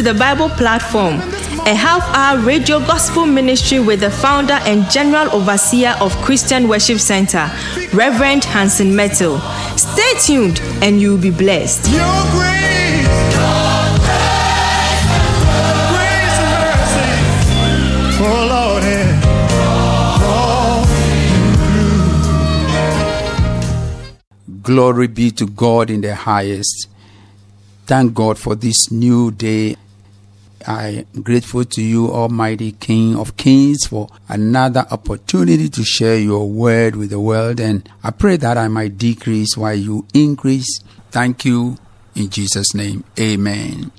to the Bible Platform, a half hour radio gospel ministry with the founder and general overseer of Christian Worship Center, Reverend Hansen Mettle. Stay tuned and you'll be blessed. Glory be to God in the highest. Thank God for this new day. I am grateful to you, Almighty King of Kings, for another opportunity to share your word with the world. And I pray that I might decrease while you increase. Thank you in Jesus' name. Amen.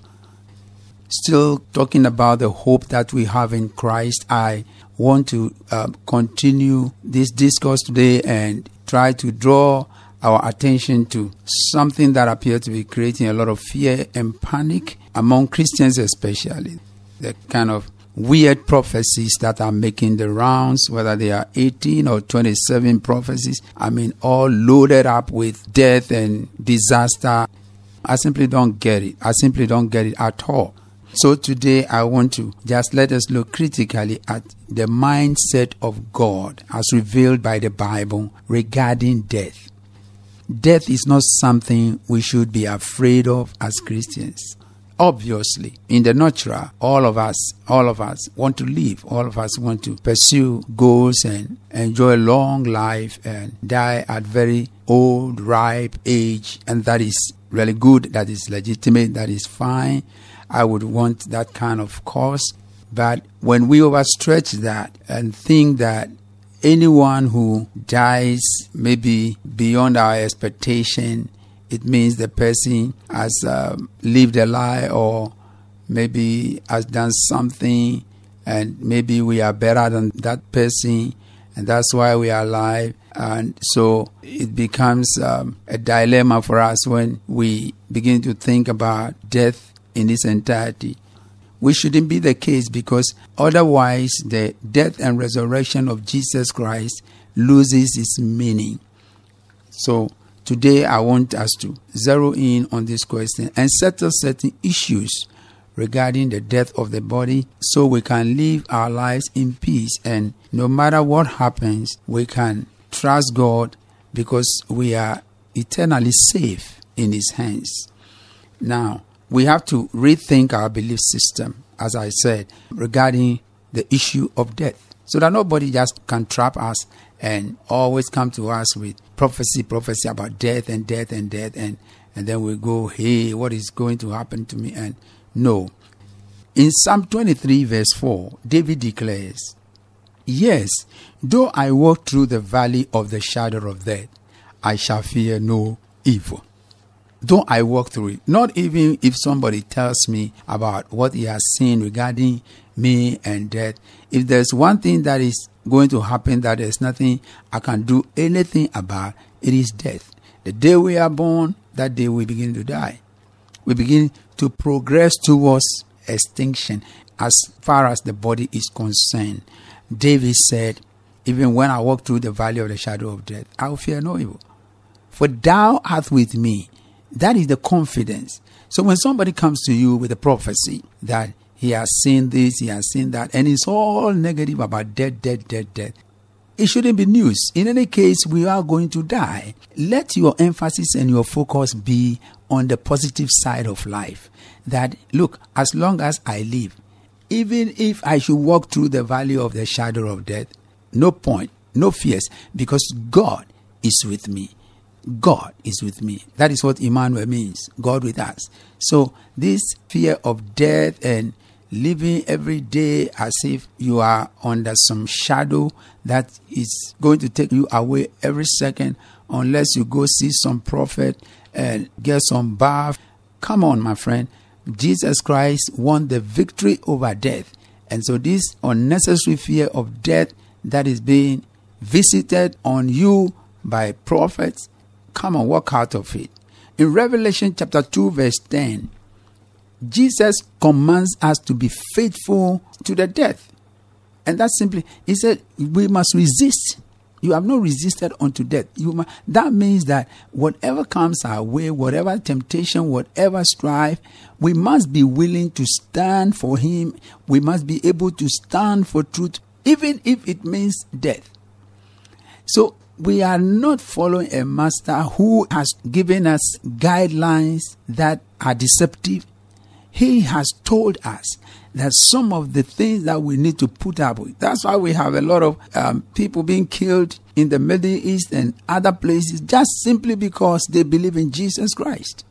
Still talking about the hope that we have in Christ, I want to um, continue this discourse today and try to draw our attention to something that appears to be creating a lot of fear and panic among Christians, especially the kind of weird prophecies that are making the rounds, whether they are 18 or 27 prophecies. I mean, all loaded up with death and disaster. I simply don't get it. I simply don't get it at all. So today I want to just let us look critically at the mindset of God as revealed by the Bible regarding death. Death is not something we should be afraid of as Christians. Obviously, in the natural, all of us, all of us want to live. All of us want to pursue goals and enjoy a long life and die at very old, ripe age. And that is really good. That is legitimate. That is fine. I would want that kind of course. But when we overstretch that and think that anyone who dies maybe beyond our expectation, it means the person has um, lived a lie or maybe has done something and maybe we are better than that person and that's why we are alive. And so it becomes um, a dilemma for us when we begin to think about death in its entirety which shouldn't be the case because otherwise the death and resurrection of Jesus Christ loses its meaning. So today I want us to zero in on this question and settle certain issues regarding the death of the body so we can live our lives in peace and no matter what happens we can trust God because we are eternally safe in his hands. Now, we have to rethink our belief system, as I said, regarding the issue of death. So that nobody just can trap us and always come to us with prophecy, prophecy about death and death and death and, and then we go, hey, what is going to happen to me? And no. In Psalm 23, verse 4, David declares, Yes, though I walk through the valley of the shadow of death, I shall fear no evil though I walk through it, not even if somebody tells me about what he has seen regarding me and death, if there's one thing that is going to happen that there's nothing I can do anything about, it is death. The day we are born, that day we begin to die. We begin to progress towards extinction as far as the body is concerned. David said, Even when I walk through the valley of the shadow of death, I will fear no evil. For thou art with me that is the confidence. So when somebody comes to you with a prophecy that he has seen this, he has seen that, and it's all negative about death, death, death, death, it shouldn't be news. In any case, we are going to die. Let your emphasis and your focus be on the positive side of life. That, look, as long as I live, even if I should walk through the valley of the shadow of death, no point, no fears, because God is with me. God is with me. That is what Emmanuel means God with us. So, this fear of death and living every day as if you are under some shadow that is going to take you away every second unless you go see some prophet and get some bath. Come on, my friend. Jesus Christ won the victory over death. And so, this unnecessary fear of death that is being visited on you by prophets come and walk out of it. In Revelation chapter 2, verse 10, Jesus commands us to be faithful to the death. And that's simply, he said, we must resist. You have not resisted unto death. You mu- that means that whatever comes our way, whatever temptation, whatever strife, we must be willing to stand for Him. We must be able to stand for truth, even if it means death. So we are not following a master who has given us guidelines that are deceptive. He has told us that some of the things that we need to put up with. That's why we have a lot of um, people being killed in the Middle East and other places just simply because they believe in Jesus Christ.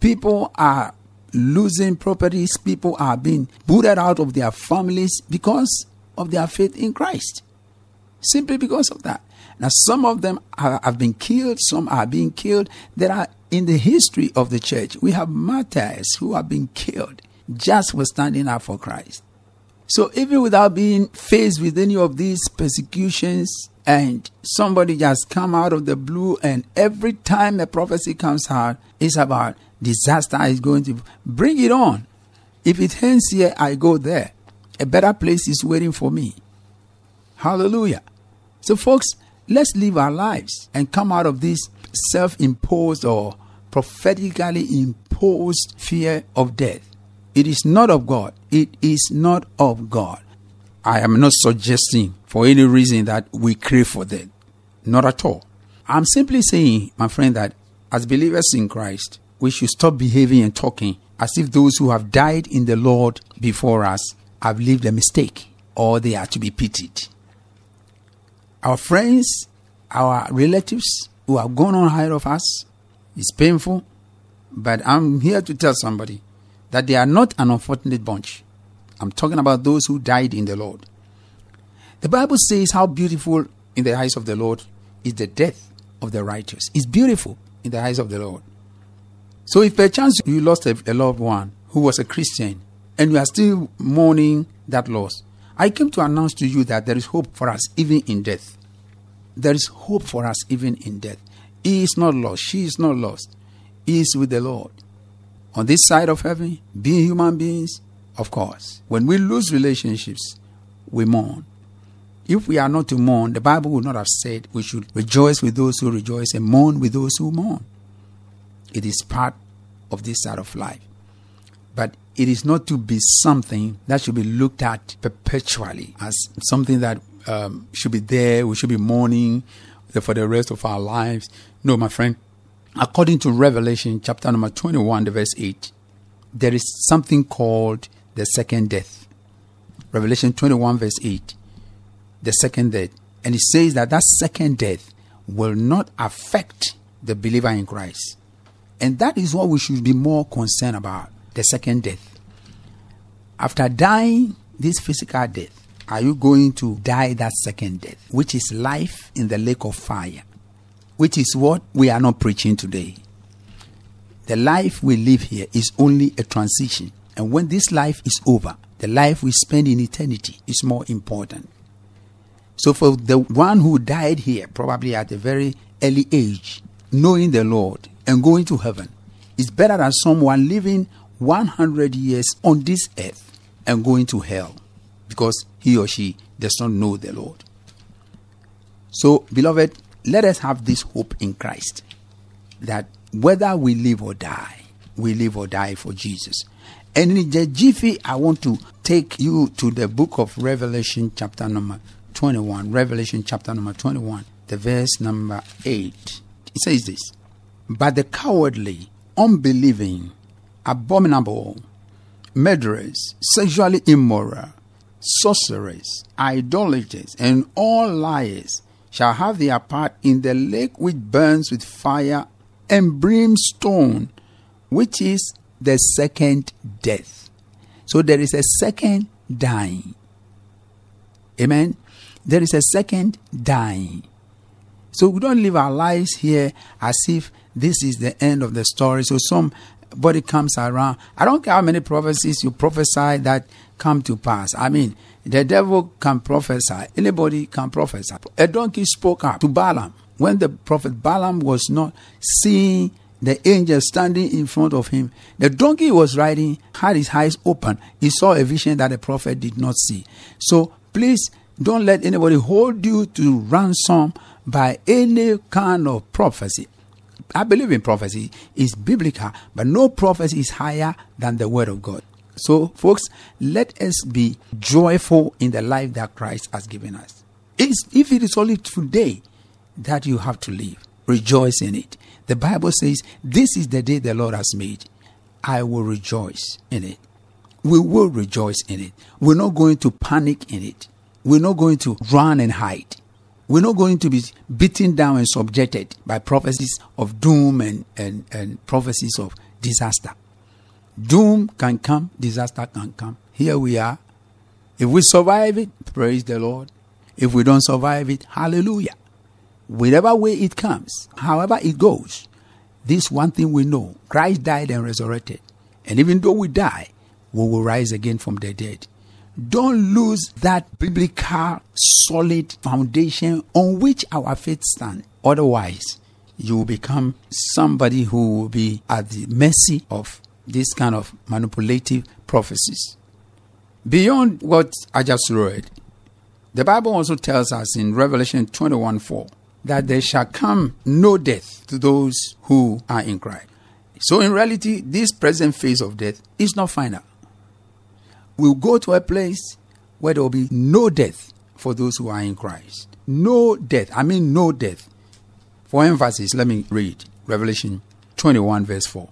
People are losing properties, people are being booted out of their families because of their faith in Christ. Simply because of that. Now, some of them have been killed, some are being killed. There are in the history of the church, we have martyrs who have been killed just for standing up for Christ. So, even without being faced with any of these persecutions, and somebody just come out of the blue, and every time a prophecy comes out, it's about disaster is going to bring it on. If it ends here, I go there. A better place is waiting for me. Hallelujah. So, folks, let's live our lives and come out of this self imposed or prophetically imposed fear of death. It is not of God. It is not of God. I am not suggesting for any reason that we crave for death. Not at all. I'm simply saying, my friend, that as believers in Christ, we should stop behaving and talking as if those who have died in the Lord before us have lived a mistake or they are to be pitied our friends, our relatives who have gone on ahead of us. It's painful, but I'm here to tell somebody that they are not an unfortunate bunch. I'm talking about those who died in the Lord. The Bible says how beautiful in the eyes of the Lord is the death of the righteous. It's beautiful in the eyes of the Lord. So if perchance you lost a, a loved one who was a Christian and you are still mourning that loss, I came to announce to you that there is hope for us even in death. There is hope for us even in death. He is not lost. She is not lost. He is with the Lord. On this side of heaven, being human beings, of course, when we lose relationships, we mourn. If we are not to mourn, the Bible would not have said we should rejoice with those who rejoice and mourn with those who mourn. It is part of this side of life. But it is not to be something that should be looked at perpetually as something that um, should be there, we should be mourning for the rest of our lives. No, my friend. According to Revelation chapter number 21, the verse 8, there is something called the second death. Revelation 21, verse 8, the second death. And it says that that second death will not affect the believer in Christ. And that is what we should be more concerned about the second death. After dying this physical death, are you going to die that second death, which is life in the lake of fire, which is what we are not preaching today? The life we live here is only a transition. And when this life is over, the life we spend in eternity is more important. So, for the one who died here, probably at a very early age, knowing the Lord and going to heaven, is better than someone living 100 years on this earth and going to hell because he or she does not know the Lord. So, beloved, let us have this hope in Christ that whether we live or die, we live or die for Jesus. And in the jiffy, I want to take you to the book of Revelation, chapter number 21. Revelation, chapter number 21, the verse number 8. It says this But the cowardly, unbelieving, abominable, murderers, sexually immoral, sorcerers, idolaters, and all liars shall have their part in the lake which burns with fire and brimstone, which is the second death. So there is a second dying. Amen. There is a second dying. So we don't live our lives here as if this is the end of the story. So somebody comes around. I don't care how many prophecies you prophesy that come to pass. I mean, the devil can prophesy. Anybody can prophesy. A donkey spoke up to Balaam when the prophet Balaam was not seeing the angel standing in front of him. The donkey was riding had his eyes open. He saw a vision that the prophet did not see. So please don't let anybody hold you to ransom by any kind of prophecy. I believe in prophecy. It's biblical, but no prophecy is higher than the word of God. So, folks, let us be joyful in the life that Christ has given us. It's, if it is only today that you have to live, rejoice in it. The Bible says, This is the day the Lord has made. I will rejoice in it. We will rejoice in it. We're not going to panic in it. We're not going to run and hide. We're not going to be beaten down and subjected by prophecies of doom and, and, and prophecies of disaster. Doom can come, disaster can come. Here we are. If we survive it, praise the Lord. If we don't survive it, hallelujah. Whatever way it comes, however it goes, this one thing we know Christ died and resurrected. And even though we die, we will rise again from the dead. Don't lose that biblical solid foundation on which our faith stands. Otherwise, you will become somebody who will be at the mercy of this kind of manipulative prophecies. Beyond what I just read, the Bible also tells us in Revelation 21 4 that there shall come no death to those who are in Christ. So, in reality, this present phase of death is not final. We'll go to a place where there will be no death for those who are in Christ. No death. I mean, no death. For emphasis, let me read Revelation 21, verse 4.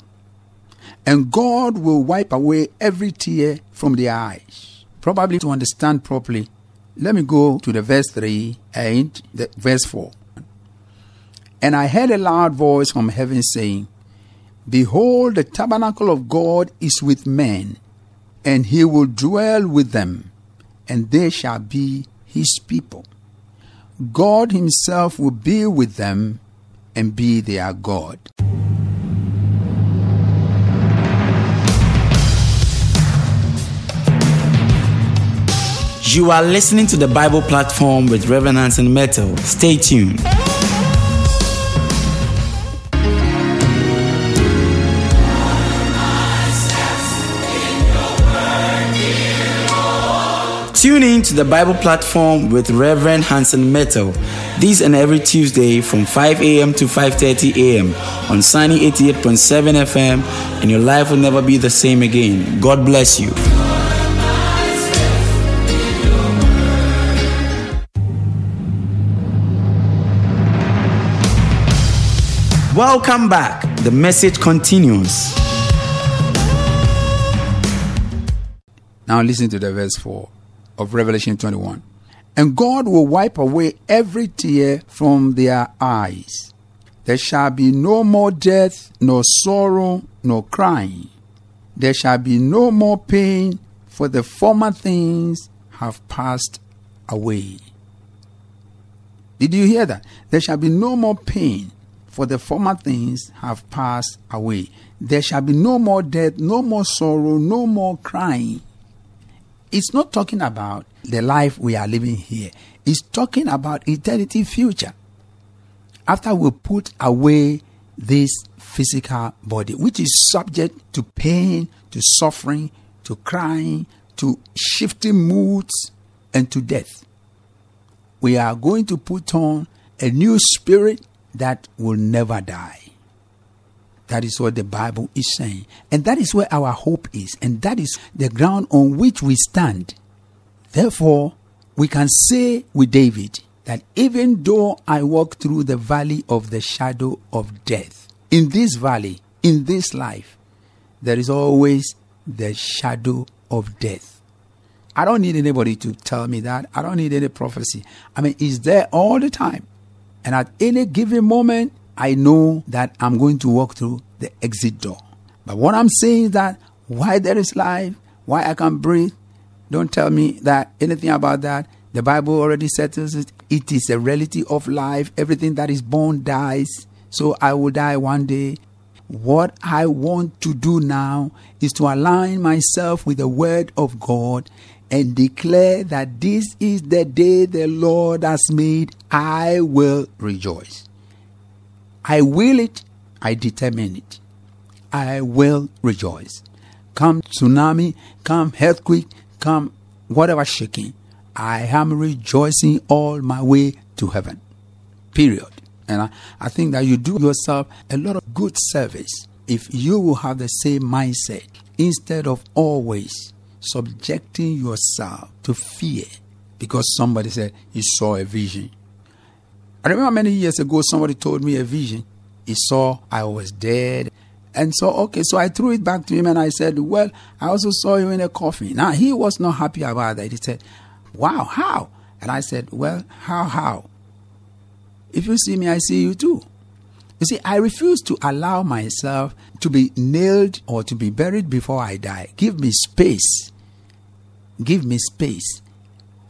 And God will wipe away every tear from their eyes. Probably to understand properly, let me go to the verse 3 and the verse 4. And I heard a loud voice from heaven saying, Behold, the tabernacle of God is with men, and he will dwell with them, and they shall be his people. God himself will be with them and be their God. You are listening to the Bible platform with Reverend Hansen Mettle. Stay tuned. Tune in to the Bible platform with Reverend Hansen Mettle. These and every Tuesday from 5 a.m. to 5:30 a.m. on Sunny 88.7 FM, and your life will never be the same again. God bless you. Welcome back. The message continues. Now listen to the verse 4 of Revelation 21. And God will wipe away every tear from their eyes. There shall be no more death, nor sorrow, nor crying. There shall be no more pain, for the former things have passed away. Did you hear that? There shall be no more pain, for the former things have passed away. There shall be no more death, no more sorrow, no more crying. It's not talking about the life we are living here. It's talking about eternity future. After we put away this physical body, which is subject to pain, to suffering, to crying, to shifting moods, and to death, we are going to put on a new spirit that will never die. That is what the Bible is saying. And that is where our hope is. And that is the ground on which we stand. Therefore, we can say with David that even though I walk through the valley of the shadow of death, in this valley, in this life, there is always the shadow of death. I don't need anybody to tell me that. I don't need any prophecy. I mean, it's there all the time. And at any given moment, I know that I'm going to walk through the exit door. But what I'm saying is that why there is life, why I can breathe, don't tell me that anything about that. The Bible already settles it. It is a reality of life. Everything that is born dies. So I will die one day. What I want to do now is to align myself with the Word of God and declare that this is the day the Lord has made. I will rejoice. I will it I determine it. I will rejoice. Come tsunami, come earthquake, come whatever shaking, I am rejoicing all my way to heaven. Period. And I, I think that you do yourself a lot of good service if you will have the same mindset instead of always subjecting yourself to fear because somebody said he saw a vision. I remember many years ago somebody told me a vision. He saw I was dead. And so, okay, so I threw it back to him and I said, Well, I also saw you in a coffin. Now, he was not happy about that. He said, Wow, how? And I said, Well, how, how? If you see me, I see you too. You see, I refuse to allow myself to be nailed or to be buried before I die. Give me space. Give me space.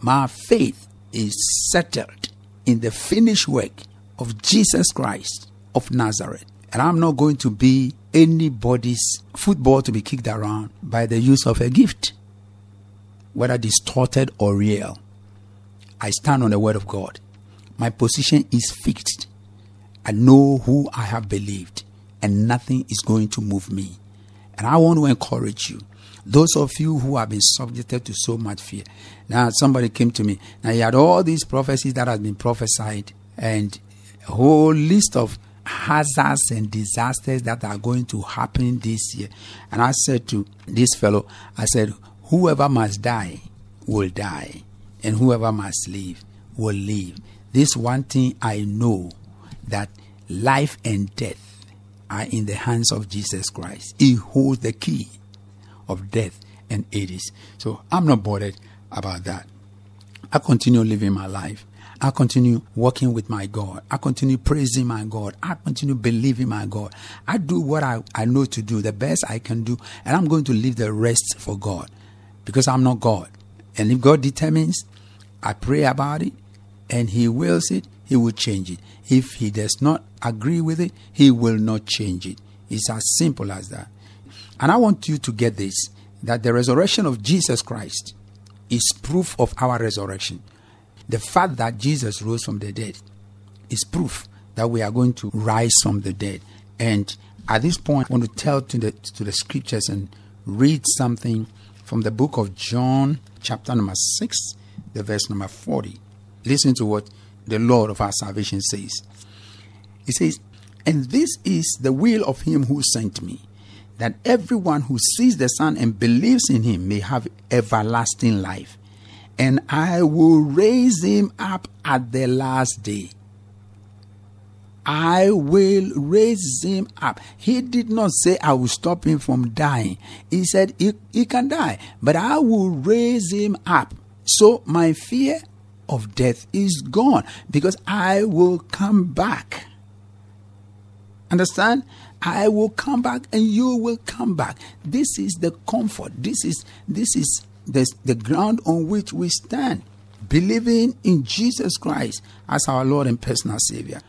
My faith is settled in the finished work of Jesus Christ of Nazareth. And I'm not going to be anybody's football to be kicked around by the use of a gift, whether distorted or real. I stand on the word of God. My position is fixed. I know who I have believed, and nothing is going to move me. And I want to encourage you. Those of you who have been subjected to so much fear. Now, somebody came to me. Now, he had all these prophecies that had been prophesied, and a whole list of hazards and disasters that are going to happen this year. And I said to this fellow, I said, whoever must die will die, and whoever must live will live. This one thing I know that life and death are in the hands of Jesus Christ. He holds the key of death and Hades. So I'm not bothered about that. I continue living my life. I continue working with my God. I continue praising my God. I continue believing my God. I do what I, I know to do, the best I can do, and I'm going to leave the rest for God because I'm not God. And if God determines, I pray about it, and He wills it, He will change it. If He does not agree with it, He will not change it. It's as simple as that. And I want you to get this that the resurrection of Jesus Christ is proof of our resurrection. The fact that Jesus rose from the dead is proof that we are going to rise from the dead. And at this point, I want to tell to the to the scriptures and read something from the book of John, chapter number six, the verse number forty. Listen to what the Lord of our salvation says. He says, And this is the will of him who sent me, that everyone who sees the Son and believes in him may have everlasting life. And I will raise him up at the last day. I will raise him up. He did not say I will stop him from dying. He said he, he can die, but I will raise him up. So my fear of death is gone because I will come back. Understand? I will come back and you will come back. This is the comfort. This is this is the, the ground on which we stand. Believing in Jesus Christ as our Lord and personal Savior.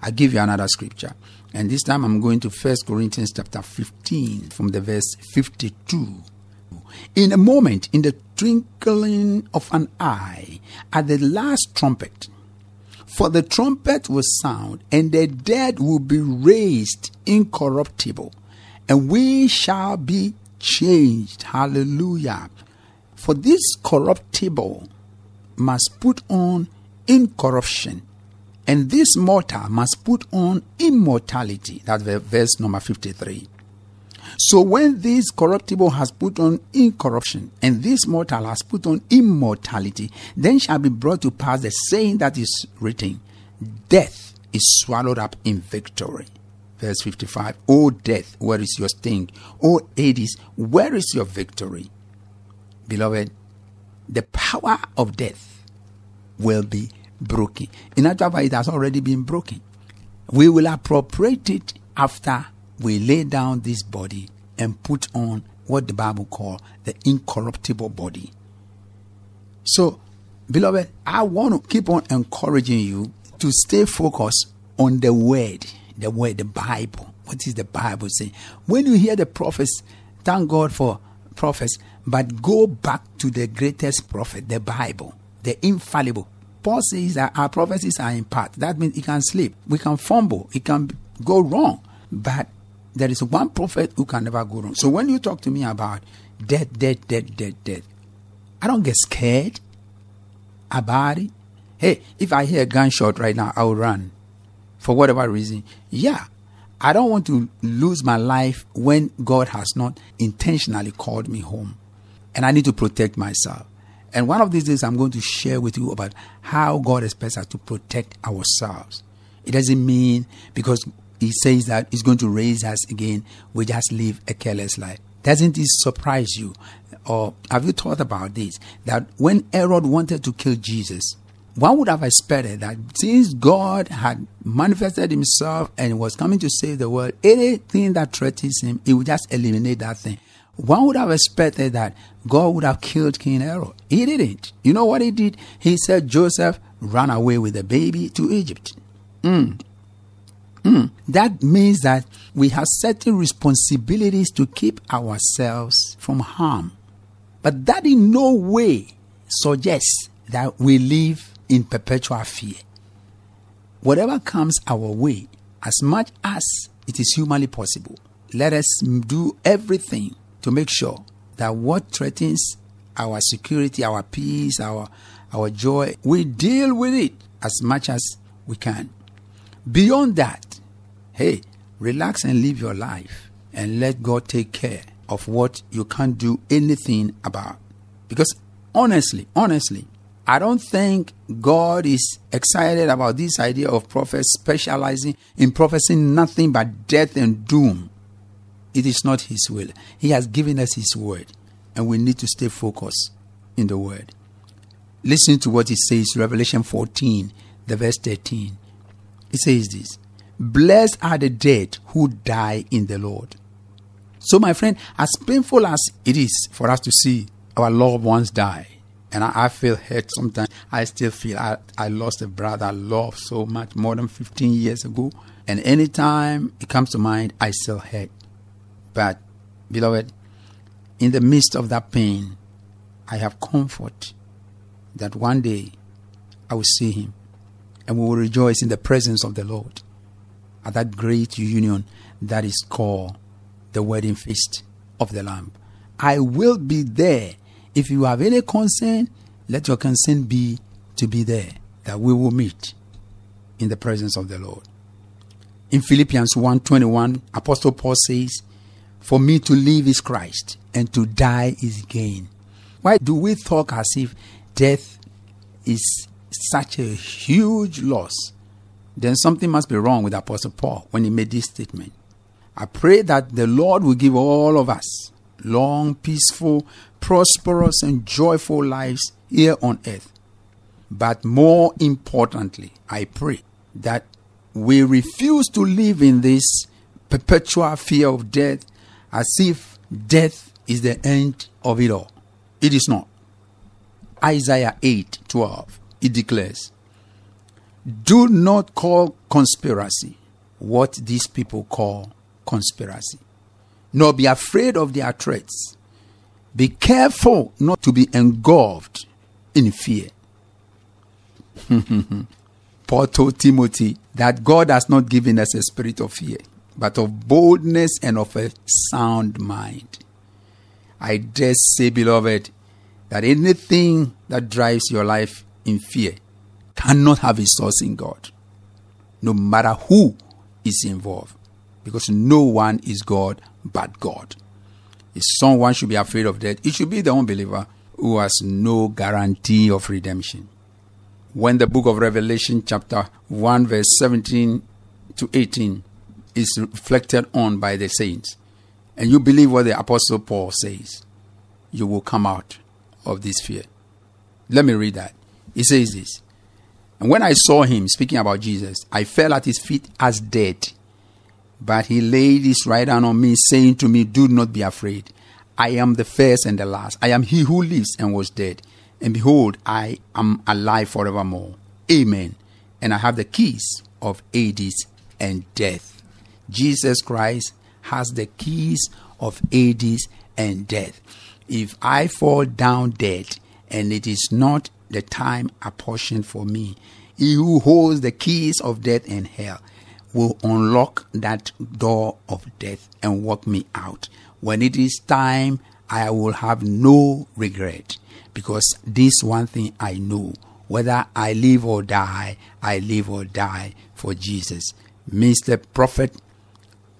I give you another scripture. And this time I'm going to 1 Corinthians chapter 15 from the verse 52. In a moment, in the twinkling of an eye, at the last trumpet, for the trumpet will sound, and the dead will be raised incorruptible, and we shall be changed. Hallelujah. For this corruptible must put on incorruption, and this mortal must put on immortality. That's verse number 53. So when this corruptible has put on incorruption, and this mortal has put on immortality, then shall be brought to pass the saying that is written Death is swallowed up in victory. Verse 55 O death, where is your sting? O Hades, where is your victory? Beloved, the power of death will be broken. In actual fact, it has already been broken. We will appropriate it after we lay down this body and put on what the Bible calls the incorruptible body. So, beloved, I want to keep on encouraging you to stay focused on the word, the word, the Bible. What is the Bible saying? When you hear the prophets, thank God for prophets, but go back to the greatest prophet, the Bible, the infallible. Paul says that our prophecies are in part. That means it can slip, we can fumble, it can go wrong. But there is one prophet who can never go wrong. So when you talk to me about death, death, death, death, death, I don't get scared about it. Hey, if I hear a gunshot right now, I'll run for whatever reason. Yeah, I don't want to lose my life when God has not intentionally called me home. And I need to protect myself. And one of these days, I'm going to share with you about how God expects us to protect ourselves. It doesn't mean because He says that He's going to raise us again, we just live a careless life. Doesn't this surprise you? Or have you thought about this? That when Herod wanted to kill Jesus, one would have expected that since God had manifested himself and was coming to save the world, anything that threatens him, he would just eliminate that thing. One would have expected that God would have killed King Herod. He didn't. You know what he did? He said Joseph ran away with the baby to Egypt. Mm. Mm. That means that we have certain responsibilities to keep ourselves from harm. But that in no way suggests that we live in perpetual fear. Whatever comes our way, as much as it is humanly possible, let us do everything to make sure that what threatens our security, our peace, our, our joy, we deal with it as much as we can. Beyond that, hey, relax and live your life and let God take care of what you can't do anything about. Because honestly, honestly, I don't think God is excited about this idea of prophets specializing in prophesying nothing but death and doom. It is not His will. He has given us His word, and we need to stay focused in the word. Listen to what it says, Revelation 14, the verse 13. It says this Blessed are the dead who die in the Lord. So, my friend, as painful as it is for us to see our loved ones die, and I, I, feel hurt sometimes. I still feel I, I lost a brother I loved so much more than 15 years ago. And anytime it comes to mind, I still hurt. But, beloved, in the midst of that pain, I have comfort that one day I will see him and we will rejoice in the presence of the Lord at that great union that is called the wedding feast of the Lamb. I will be there if you have any concern, let your concern be to be there, that we will meet in the presence of the Lord. In Philippians 1:21, Apostle Paul says, "For me to live is Christ, and to die is gain." Why do we talk as if death is such a huge loss? Then something must be wrong with Apostle Paul when he made this statement. I pray that the Lord will give all of us long, peaceful, prosperous, and joyful lives here on earth. But more importantly, I pray that we refuse to live in this perpetual fear of death as if death is the end of it all. It is not. Isaiah 8 12, it declares, Do not call conspiracy what these people call conspiracy nor be afraid of their threats. Be careful not to be engulfed in fear. Paul told Timothy that God has not given us a spirit of fear, but of boldness and of a sound mind. I dare say, beloved, that anything that drives your life in fear cannot have a source in God, no matter who is involved, because no one is God but God. If someone should be afraid of death, it should be the unbeliever who has no guarantee of redemption. When the book of Revelation, chapter 1, verse 17 to 18, is reflected on by the saints, and you believe what the Apostle Paul says, you will come out of this fear. Let me read that. He says this. And when I saw him speaking about Jesus, I fell at his feet as dead. But he laid his right hand on me, saying to me, Do not be afraid. I am the first and the last. I am he who lives and was dead. And behold, I am alive forevermore. Amen. And I have the keys of Hades and death. Jesus Christ has the keys of Hades and death. If I fall down dead and it is not the time apportioned for me, he who holds the keys of death and hell will unlock that door of death and walk me out. When it is time, I will have no regret because this one thing I know whether I live or die, I live or die for Jesus. Mr. Prophet,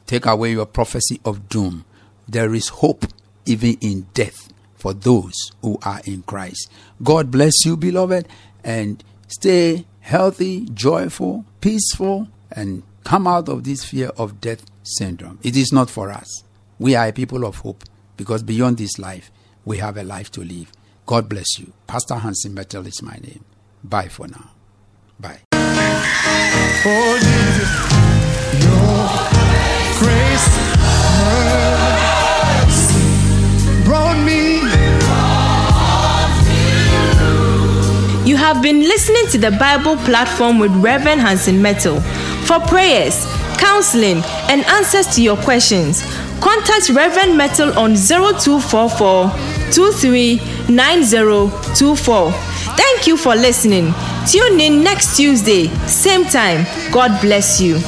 take away your prophecy of doom. There is hope even in death for those who are in Christ. God bless you, beloved, and stay healthy, joyful, peaceful, and come out of this fear of death syndrome. It is not for us. We are a people of hope because beyond this life, we have a life to live. God bless you. Pastor Hansen Mettle is my name. Bye for now. Bye. Jesus, your grace, mercy have been listening to the Bible platform with Reverend Hansen Mettle. For prayers, counseling, and answers to your questions, contact Reverend Mettle on 0244 239024. Thank you for listening. Tune in next Tuesday, same time. God bless you.